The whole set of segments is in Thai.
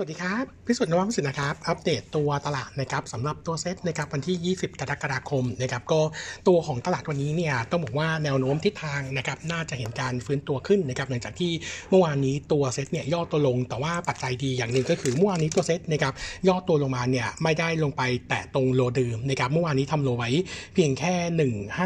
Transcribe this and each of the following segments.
สวัสดีครับ พิสุทธิ์นวัตสินนะครับ อัปเดตตัวตลาดนะครับสำหรับตัวเซ็ตนะครับวันที่ 20 กรกฎาคมนะครับก็ตัวของตลาดวันนี้เนี่ยต้องบอกว่าแนวโน้มทิศทางนะครับน่าจะเห็นการฟื้นตัวขึ้นนะครับหลังจากที่เมื่อวานนี้ตัวเซ็ตเนี่ยย่อตัวลง แต่ว่าปัจจัยดีอย่างหนึ่งก็คือเมื่อวานนี้ตัวเซ็ตนะครับย่อตัวลงมาเนี่ยไม่ได้ลงไปแตะตรง low เดิมนะครับเมื่อวานนี้ทำ low ไว้เพียงแค่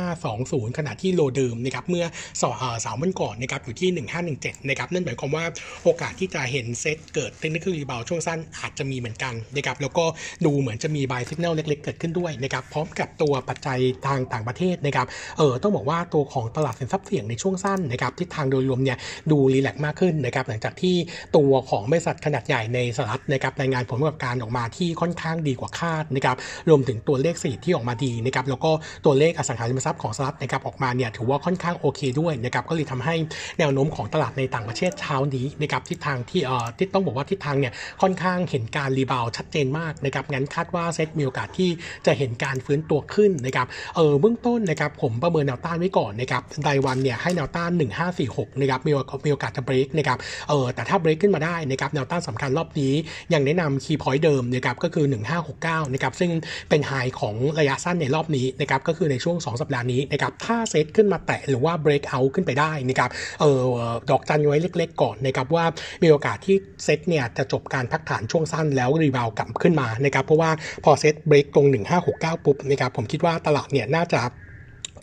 1520 ขณะที่ low เดิมนะครับเมื่อสองสามวันก่อนนะครับอยู่ที่ 1517นะครับนั่นหมายความว่าโอกาสที่จะเห็นเซ็ตเกิด technical rebound ช่วงสั้นอาจจะมีเหมือนกันนะครับแล้วก็ดูเหมือนจะมี buy สัญญาณเล็กๆ เกิดขึ้นด้วยนะครับพร้อมกับตัวปัจจัยทางต่างประเทศนะครับเออต้องบอกว่าตัวของตลาดสินทรัพย์เสี่ยงในช่วงสั้นนะครับทิศทางโดยรวมเนี่ยดู relax มากขึ้นนะครับหลังจากที่ตัวของบริษัทขนาดใหญ่ในสหรัฐนะครับรายงานผลประกอบการออกมาที่ค่อนข้างดีกว่าคาดนะครับรวมถึงตัวเลขสีที่ออกมาดีนะครับแล้วก็ตัวเลขอสังหาริมทรัพย์ของสหรัฐนะครับออกมาเนี่ยถือว่าค่อนข้างโอเคด้วยนะครับก็เลยทำให้แนวโน้มของตลาดในต่างประเทศเช้านี้นะครับทิศทางที่เอ่อที่ต้องบอกว่าทิศทางเนี่ยค่อนข้างเห็นการ rebound ชัดเจนมากนะครับงั้นคาดว่าเซ็ตมีโอกาสที่จะเห็นการฟื้นตัวขึ้นนะครับเออเบื้องต้นนะครับผมประเมินแนวต้านไว้ก่อนนะครับรายวันเนี่ยให้แนวต้าน 1546นะครับมีมีโอกาสจะเบรกนะครับเออแต่ถ้าเบรกขึ้นมาได้นะครับแนวต้านสำคัญรอบนี้ยังแนะนำ key point เดิมนะครับก็คือ 1569นะครับซึ่งเป็น high ของระยะสั้นในรอบนี้นะครับก็คือในช่วง 2 สัปดาห์นี้นะครับถ้าเซ็ตขึ้นมาแตะหรือว่าเบรกเอาขึ้นไปได้นะครับเออดอกจันไว้เล็ก ๆ ก่อนนะครับว่ามีโอกาสที่เซตเนี่ยจะจบการพักฐานช่วงสั้นแล้ว rebound กลับขึ้นมานะครับเพราะว่าพอ SET break ตรง 1569 ปุ๊บนะครับผมคิดว่าตลาดเนี่ยน่าจะ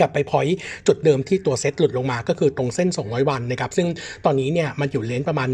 กลับไปพอยจุดเดิมที่ตัวเซ็ตหลุดลงมาก็คือตรงเส้น 200 วันนะครับซึ่งตอนนี้เนี่ยมันอยู่ range ประมาณ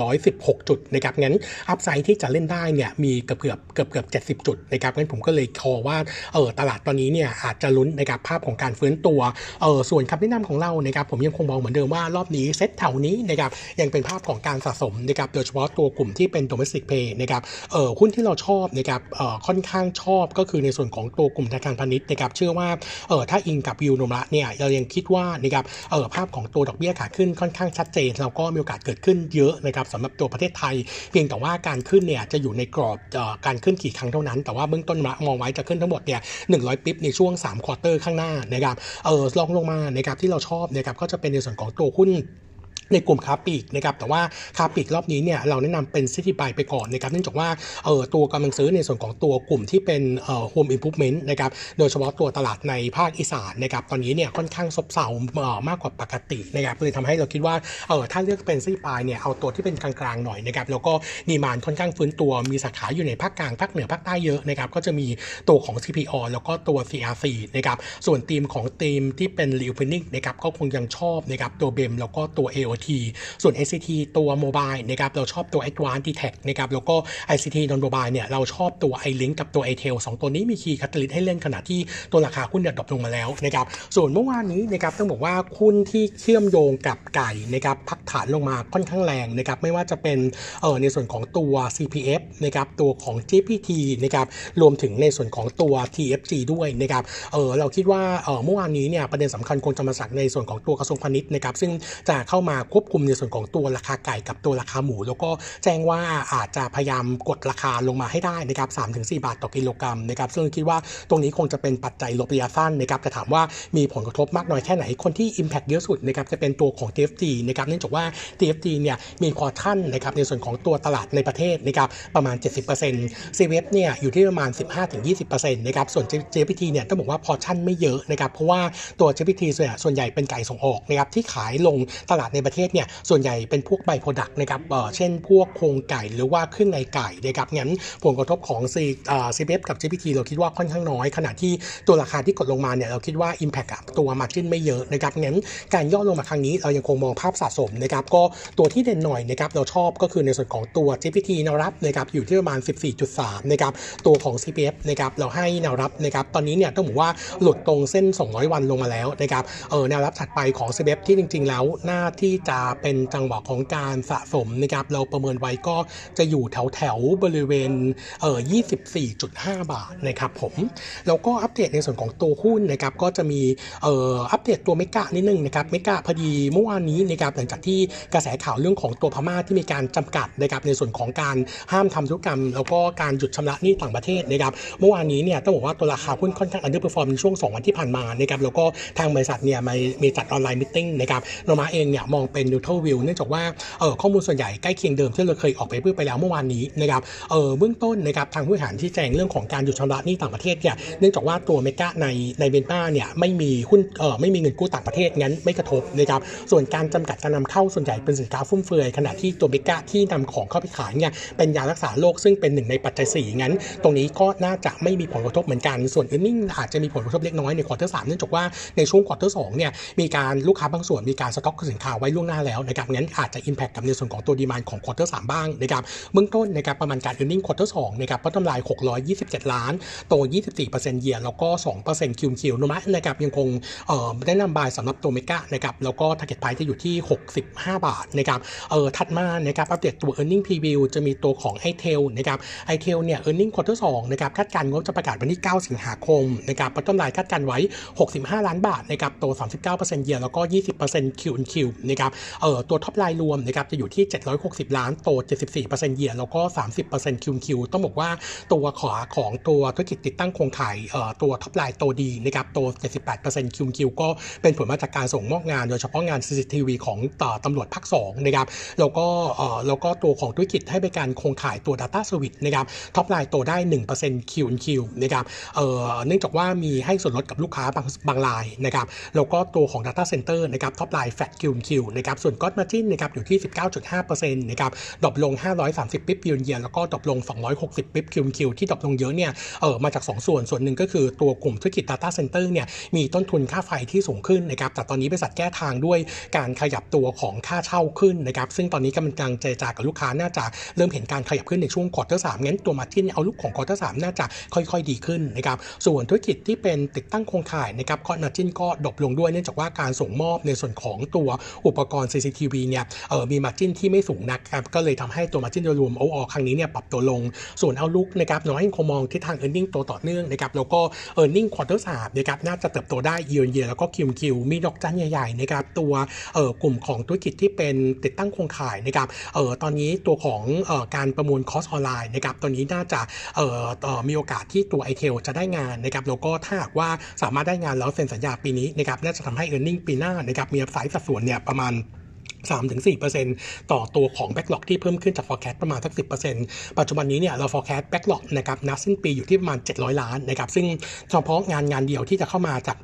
1,616 จุดนะครับงั้น upside ที่จะเล่นได้เนี่ยมีเกือบเกือบเกือบเกือบ70 จุดนะครับงั้นผมก็เลย call ว่าเออตลาดตอนนี้เนี่ยอาจจะลุ้นนะครับภาพของการฟื้นตัวเออส่วนคำแนะนำของเรานะครับผมยังคงมองเหมือนเดิมว่ารอบนี้เซ็ตแถวนี้นะครับยังเป็นภาพของการสะสมนะครับโดยเฉพาะตัวกลุ่มที่เป็น domestic pay นะครับเออหุ้นที่เราชอบนะครับเออค่อนข้างชอบก็คือในส่วนของตัวกลุ่มธนาคารพาณิชย์นะครับเชื่อว่าเออถ้าอิงกับวิวนมระเนี่ยเรายังคิดว่านะครับเออภาพของตัวดอกเบี้ยขาขึ้นค่อนข้างชัดเจน แล้วก็มีโอกาสเกิดขึ้นเยอะนะครับสำหรับตัวประเทศไทย เพียงแต่ว่าการขึ้นเนี่ยจะอยู่ในกรอบการขึ้นกี่ครั้งเท่านั้น แต่ว่าเบื้องต้นมองไว้จะขึ้นทั้งหมดเนี่ยหนึ่งร้อย bip ในช่วง3 quarter ข้างหน้านะครับเออลองลงมานะครับที่เราชอบนะครับก็จะเป็นในส่วนของตัวหุ้น ในกลุ่มค้าปลีกนะครับแต่ว่าค้าปลีกรอบนี้เนี่ยเราแนะนำเป็น selective buy ไปก่อนนะครับเนื่องจากว่าเออตัวกำลังซื้อในส่วนของตัวกลุ่มที่เป็นเอ่อโฮมอินพุ v เมนต์นะครับโดยเฉพาะตัวตลาดในภาคอีสานนะครับตอนนี้เนี่ยค่อนข้างซบเซามากกว่าปกตินะครับเลยทำให้เราคิดว่าเออถ้าเลือกเป็น selective buy เนี่ยเอาตัวที่เป็นกลางๆหน่อยนะครับแล้วก็demand ค่อนข้างฟื้นตัวมีสาขาอยู่ในภาคกลางภาคเหนือภาคใต้เยอะนะครับก็จะมีตัวของ CPALL แล้วก็ตัว CRC นะครับส่วนทีมของทีมที่เป็น reopening นะครับก็คงยังชอบนะครับตัว BEM แล้วก็ตัว AOT ส่วน ICT ตัว mobile นะครับเราชอบตัว ADVANC DTAC นะครับแล้วก็ ICT non mobile เนี่ยเราชอบตัว ILINK กับตัว ITEL สองตัวนี้มี key catalyst ให้เล่นขณะที่ตัวราคาหุ้นเนี่ย drop ลงมาแล้วนะครับส่วนเมื่อวานนี้นะครับต้องบอกว่าหุ้นที่เชื่อมโยงกับไก่นะครับพักฐานลงมาค่อนข้างแรงนะครับไม่ว่าจะเป็นเออในส่วนของตัว CPF นะครับตัวของ GPT นะครับรวมถึงในส่วนของตัว TFG ด้วยนะครับเออเราคิดว่าเออเมื่อวานนี้เนี่ยประเด็นสำคัญคงจะมาจากในส่วนของตัวกระทรวงพาณิชย์นะครับซึ่งจะเข้ามาควบคุมในส่วนของตัวราคาไก่กับตัวราคาหมู แล้วก็แจ้งว่าอาจจะพยายามกดราคาลงมาให้ได้นะครับ3-4บาทต่อกิโลกรัมนะครับซึ่งคิดว่าตรงนี้คงจะเป็นปัจจัยลบระยะสั้นนะครับแต่ถามว่ามีผลกระทบมากน้อยแค่ไหนคนที่ Impact เยอะสุดนะครับจะเป็นตัวของ TFG นะครับเนื่องจากว่า TFG เนี่ยมีพอชั่นนะครับในส่วนของตัวตลาดในประเทศนะครับประมาณ 70% CPF เนี่ยอยู่ที่ประมาณ 15-20%นะครับส่วน JPT เนี่ยต้องบอกว่าพอชั่นไม่เยอะนะครับเพราะว่าตัว JPT ส่วนใหญ่เป็นไก่ส่งออกนะครับที่ขายลงตลาดในประเทศเนี่ยส่วนใหญ่เป็นพวก by-product นะครับเช่นพวกโครงไก่หรือว่าเครื่องในไก่นะครับงั้นผลกระทบของ CPF กับ GFPT เราคิดว่าค่อนข้างน้อย ขณะที่ตัวราคาที่กดลงมาเนี่ยเราคิดว่า Impact กับตัว Margin ไม่เยอะนะครับงั้นการย่อลงมาครั้งนี้เรายังคงมองภาพสะสมนะครับก็ตัวที่เด่นหน่อยนะครับเราชอบก็คือในส่วนของตัว GPT แนวรับนะครับอยู่ที่ประมาณ 14.3นะครับตัวของ CPF นะครับเราให้แนวรับนะครับตอนนี้เนี่ยต้องบอกว่าหลุดตรงเส้น 200 วันลงมาแล้วนะครับเออแนวรับถัดไปของ CPF ที่จริง ๆ แล้วหน้าที่จะเป็นจังหวะของการสะสมนะครับเราประเมินไว้ก็จะอยู่แถวแถวบริเวณเอ่อ24.5 บาทนะครับผมแล้วก็อัปเดตในส่วนของตัวหุ้นนะครับก็จะมีเอ่ออัปเดตตัว MEGA นิดนึงนะครับ MEGA พอดีเมื่อวานนี้นะครับหลังจากที่กระแสข่าวเรื่องของตัวพม่าที่มีการจำกัดนะครับในส่วนของการห้ามทำธุรกรรม แล้วก็การหยุดชำระหนี้ต่างประเทศนะครับเมื่อวานนี้เนี่ยต้องบอกว่าตัวราคาหุ้นค่อนข้าง underperform ในช่วง 2 วันที่ผ่านมานะครับแล้วก็ทางบริษัทเนี่ยมีจัด online meeting นะครับโนมูระเองเนี่ยมองเป็น neutral view เนื่องจากว่าเออข้อมูลส่วนใหญ่ใกล้เคียงเดิมที่เราเคยออก paper ไปแล้วเมื่อวานนี้นะครับเออเบื้องต้นนะครับทางผู้บริหารที่แจ้งเรื่องของการหยุดชำระหนี้ต่างประเทศเนี่ยเนื่องจากว่าตัว MEGA ในในเมียนมาเนี่ยไม่มีหุ้นเออไม่มีเงินกู้ต่างประเทศงั้นไม่กระทบนะครับส่วนการจำกัดการนำเข้าส่วนใหญ่เป็นสินค้าฟุ่มเฟือยขณะที่ตัว MEGA ที่นำของเข้าไปขายเนี่ยเป็นยารักษาโรคซึ่งเป็นหนึ่งในปัจจัยสี่งั้น ตรงนี้ก็น่าจะไม่มีผลกระทบเหมือนกันส่วน e a r n i n g อาจจะมีผลกระทบเล็กน้อยใน quarter สามเนื่องจากว่าในช่วง quarter สองเนี่ยมีการลูกค้าบางส่วนมีการสต็อกสินค้าไว้ล่วงหน้าแล้วนะครับงั้นอาจจะ impact กับในส่วนของตัว demand ของ quarter สามบ้างนะครับเบื้องต้นนะครับประมาณการ e a r n i n g ควอเตอร์สนะครับก็กำไร627 ล้าน โต 24% year แล้วก็ 2% Q on Q นะครับยังคงเอ่อแนะนำ buy สำหรับตัว MEGA นะครับแล้วก็ target price จะอยู่ที่ 65 บาทนะครับเอ่อถัดมานะครับอัปเดตตัว earning preview จะมีตัวของ i t e l นะครับ ITEL เนี่ย earning quarter 2นะครับคาดการณ์งบจะประกาศวันที่ 9 สิงหาคมนะครับ bottom line คาดการณ์ไว้ 65 ล้านบาทนะครับโต 39% year แล้วก็ 20% Q on Q นะครับเอ่อตัว top line รวมนะครับจะอยู่ที่ 760 ล้านโต 74% year แล้วก็ 30% Q on Q ต้องบอกว่าตัวขอของตัวธุรกิจติดตั้งโครงข่ายเอ่อตัว top line โตดีนะครับโต 78% Q on Q ก็เป็นผลมาจากการส่งมอบงาน โดยเฉพาะงาน CCTV ของตำรวจภาค2นะครับแล้วก็เอ่อแล้วก็ตัวของธุรกิจให้บริการโครงข่ายตัว Data Service นะครับ top line โตได้ 1% Q on Q นะครับเอ่อเนื่องจากว่ามีให้ส่วนลดกับลูกค้าบางบางรายนะครับแล้วก็ตัวของ Data Center นะครับท็อปไลน์ Fat Q on Q นะครับส่วน Gross Margin นะครับอยู่ที่ 19.5%นะครับ drop ลง 530 bip year on year แล้วก็ drop ลง 260 bip Q on Q ที่ drop ลงเยอะเนี่ยเออมาจาก 2 ส่วนส่วนหนึ่งก็คือตัวกลุ่มธุรกิจ Data Center เนี่ยมีต้นทุนค่าไฟที่สูงขึ้นนะครับแต่ตอนนี้บริษัทแก้ทางด้วยการขยับตัวของค่าเช่าขึ้นนะครับซึ่งตอนนี้กำลังเจรจากับลูกค้าน่าจะเริ่มเห็นการขยับขึ้นในช่วง quarter สามงั้นตัว margin outlook ของ quarter สามน่าจะค่อยๆ ดีขึ้นนะครับส่วนธุรกิจที่เป็นติดตั้งโครงข่ายนะครับก็ margin ก็ drop ลงด้วยเนื่องจากว่าการส่งมอบในส่วนของตัวอุปกรณ์ CCTV เนี่ยเออมี margin ที่ไม่สูงนักครับก็เลยทำให้ตัว margin โดยรวมของครั้งนี้เนี่ยปรับตัวลง ส่วน outlook นะครับน้อยงคงมองที่ทาง e a r n i n g ตัวต่อเนื่องนะครับแล้วก็ e a r n i n g ควอเตอร์สามนะครับน่าจะเติบโตได้เยือนเยียแล้วก็คิวคิวมีดอกจันใหญ่ๆนะครับตัวเออกลุ่มของธุรกิจที่เป็นติดตั้งโครงข่ายนะครับเออตอนนี้ตัวของเออการประมูลคอสออนไลน์นะครับตอนนี้น่าจะเออเออมีโอกาสที่ตัวไอเทลจะได้งานนะครับแล้วก็ถ้าหากว่าสามารถได้งานแล้วเซ็นสัญญาปีนี้นะครับน่าจะทำให้ e a r n i n g ปีหน้านะครับมีอัพไซด์สัดส่วนเนี่ยประมาณ 3-4%ต่อตัวของ Backlog ที่เพิ่มขึ้นจาก forecast ประมาณสัก 10%ปัจจุบันนี้เนี่ยเรา forecast Backlog นะครับนับสิ้นปีอยู่ที่ประมาณ 700 ล้านนะครับซึ่งเฉพาะงานงานเดียวที่จะเข้ามาจาก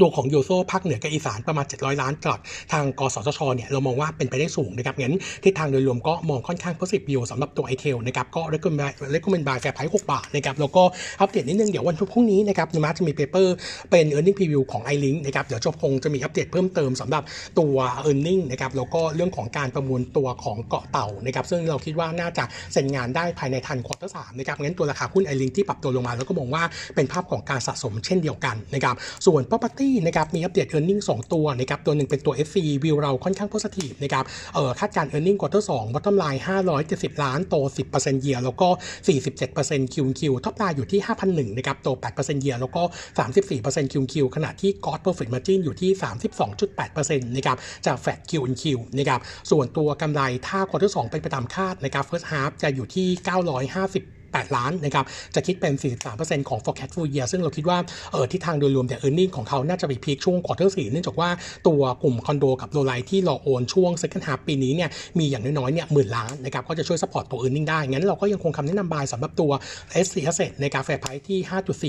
ตัวของโยโซภาคเหนือกับอีสานประมาณ 700 ล้านตลอดทางกสทชเนี่ยเรามองว่าเป็นไปได้สูงนะครับงั้นทิศทางโดยรวมก็มองค่อนข้าง positive view สำหรับตัว ITEL นะครับก็ recommend recommend buy fair price 6บาทนะครับแล้วก็อัปเดตนิดนึงเดี๋ยววันพรุ่งนี้นะครับนมาจะมี paper เป็น earning preview ของ iLink นะครับเดี๋ยวจบคงจะมีอัปเดตเพิ่มเติมสำหรับตัว earning นะครับแล้วก็เรื่องของการประมูลตัวของเกาะเต่านะครับซึ่งเราคิดว่าน่าจะเซ็นงานได้ภายในทัน quarter สามนะครับงั้นตัวราคาหุ้น iLink ที่ปรับตัวลงมาแล้วก็มองว่าเป็นภาพของการสะสมเช่นเดียวกันนะครับส่วน property นะครับมีอัปเดต e a r n i n g 2 ตัวนะครับตัวหนึ่งเป็นตัว FC วิวเราค่อนข้าง positive นะครับเอ่อคาดการ e a r n i n g quarter 2 bottom line 570 ล้านโต 10% year แล้วก็ 47% Q Q top line อยู่ที่ 5,001นะครับโต 8% year แล้วก็ 34% Q Q ขณะที่ Gross Profit Margin อยู่ที่ 32.8%นะครับจาก flat Q Q นะครับส่วนตัวกำไรถ้า quarter 2เป็นไปตามคาดนะครับ first half จะอยู่ที่ 950 8 ล้านนะครับจะคิดเป็น 43%ของ forecast full year ซึ่งเราคิดว่าเออที่ทางโดยรวมแต่ earning ของเขาน่าจะไปพีคช่วง quarter 4เนื่องจากว่าตัวกลุ่มคอนโดกับโลไลที่รอโอนช่วง second half ปีนี้เนี่ยมีอย่างน้อยๆเนี่ยหมื่นล้านนะครับก็จะช่วย support ตัว earning ได้งั้นเราก็ยังคงคำแนะนำบายสำหรับตัว S4 Asset ในกาแฟไพที่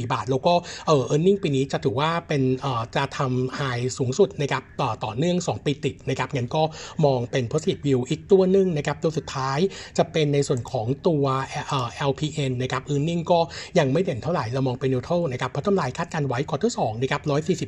5.4 บาท แล้วก็เออ earning ปีนี้จะถือว่าเป็นเอ่อจะทำ high สูงสุดนะครับต่อต่อเนื่อง 2 ปีติดนะครับงั้นก็มองเป็น positive view อีกตัวหนึ่งนะครับตัวสุดท้ายจะเป็นในส่วนของตัวเอ่อ LPN นะครับ earning ก็ยังไม่เด่นเท่าไหร่ เรามองเป็น neutral นะครับ bottom line คาดการไว้ quarter สองนะครับ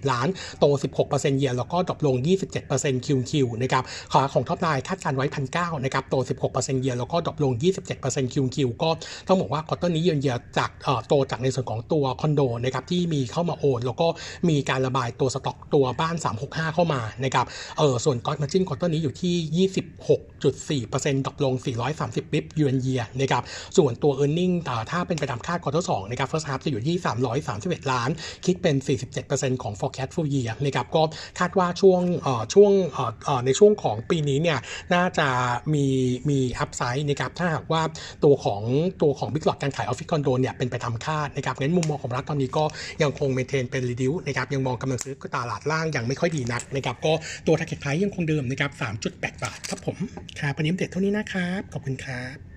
140 ล้าน โต 16% year แล้วก็ drop ลง 27% Q Q นะครับขาของ top line คาดการไว้พันเก้านะครับโต 16% year แล้วก็ drop ลง 27% Q Q ก็ต้องบอกว่า quarter นี้ year จากเอ่อโตจากในส่วนของตัวคอนโดนะครับที่มีเข้ามาโอนแล้วก็มีการระบายตัวสต็อกตัวบ้าน 365 เข้ามานะครับเออส่วน gross margin quarter นี้อยู่ที่ 26.4% drop ลง 430 bip year on year นะครับส่วนตัว e a r n i n g แต่ถ้าเป็นไปตามคาด quarter 2นะครับ first half จะอยู่ที่ 331 ล้าน คิดเป็น 47%ของ forecast full year นะครับก็คาดว่าช่วงเอ่อช่วงเอ่อในช่วงของปีนี้เนี่ยน่าจะมีมี upside นะครับถ้าหากว่าตัวของตัวของ big lot การขาย office condo เนี่ยเป็นไปตามคาดนะครับงั้นมุมมองของเราตอนนี้ก็ยังคง maintain เป็น reduce นะครับยังมองกำลังซื้อตลาดล่างยังไม่ค่อยดีนักนะครับก็ตัว target price ยังคงเดิมนะครับ3.8 บาทครับผมครับวันนี้อัปเดเท่านี้นะครับ ขอบคุณครับ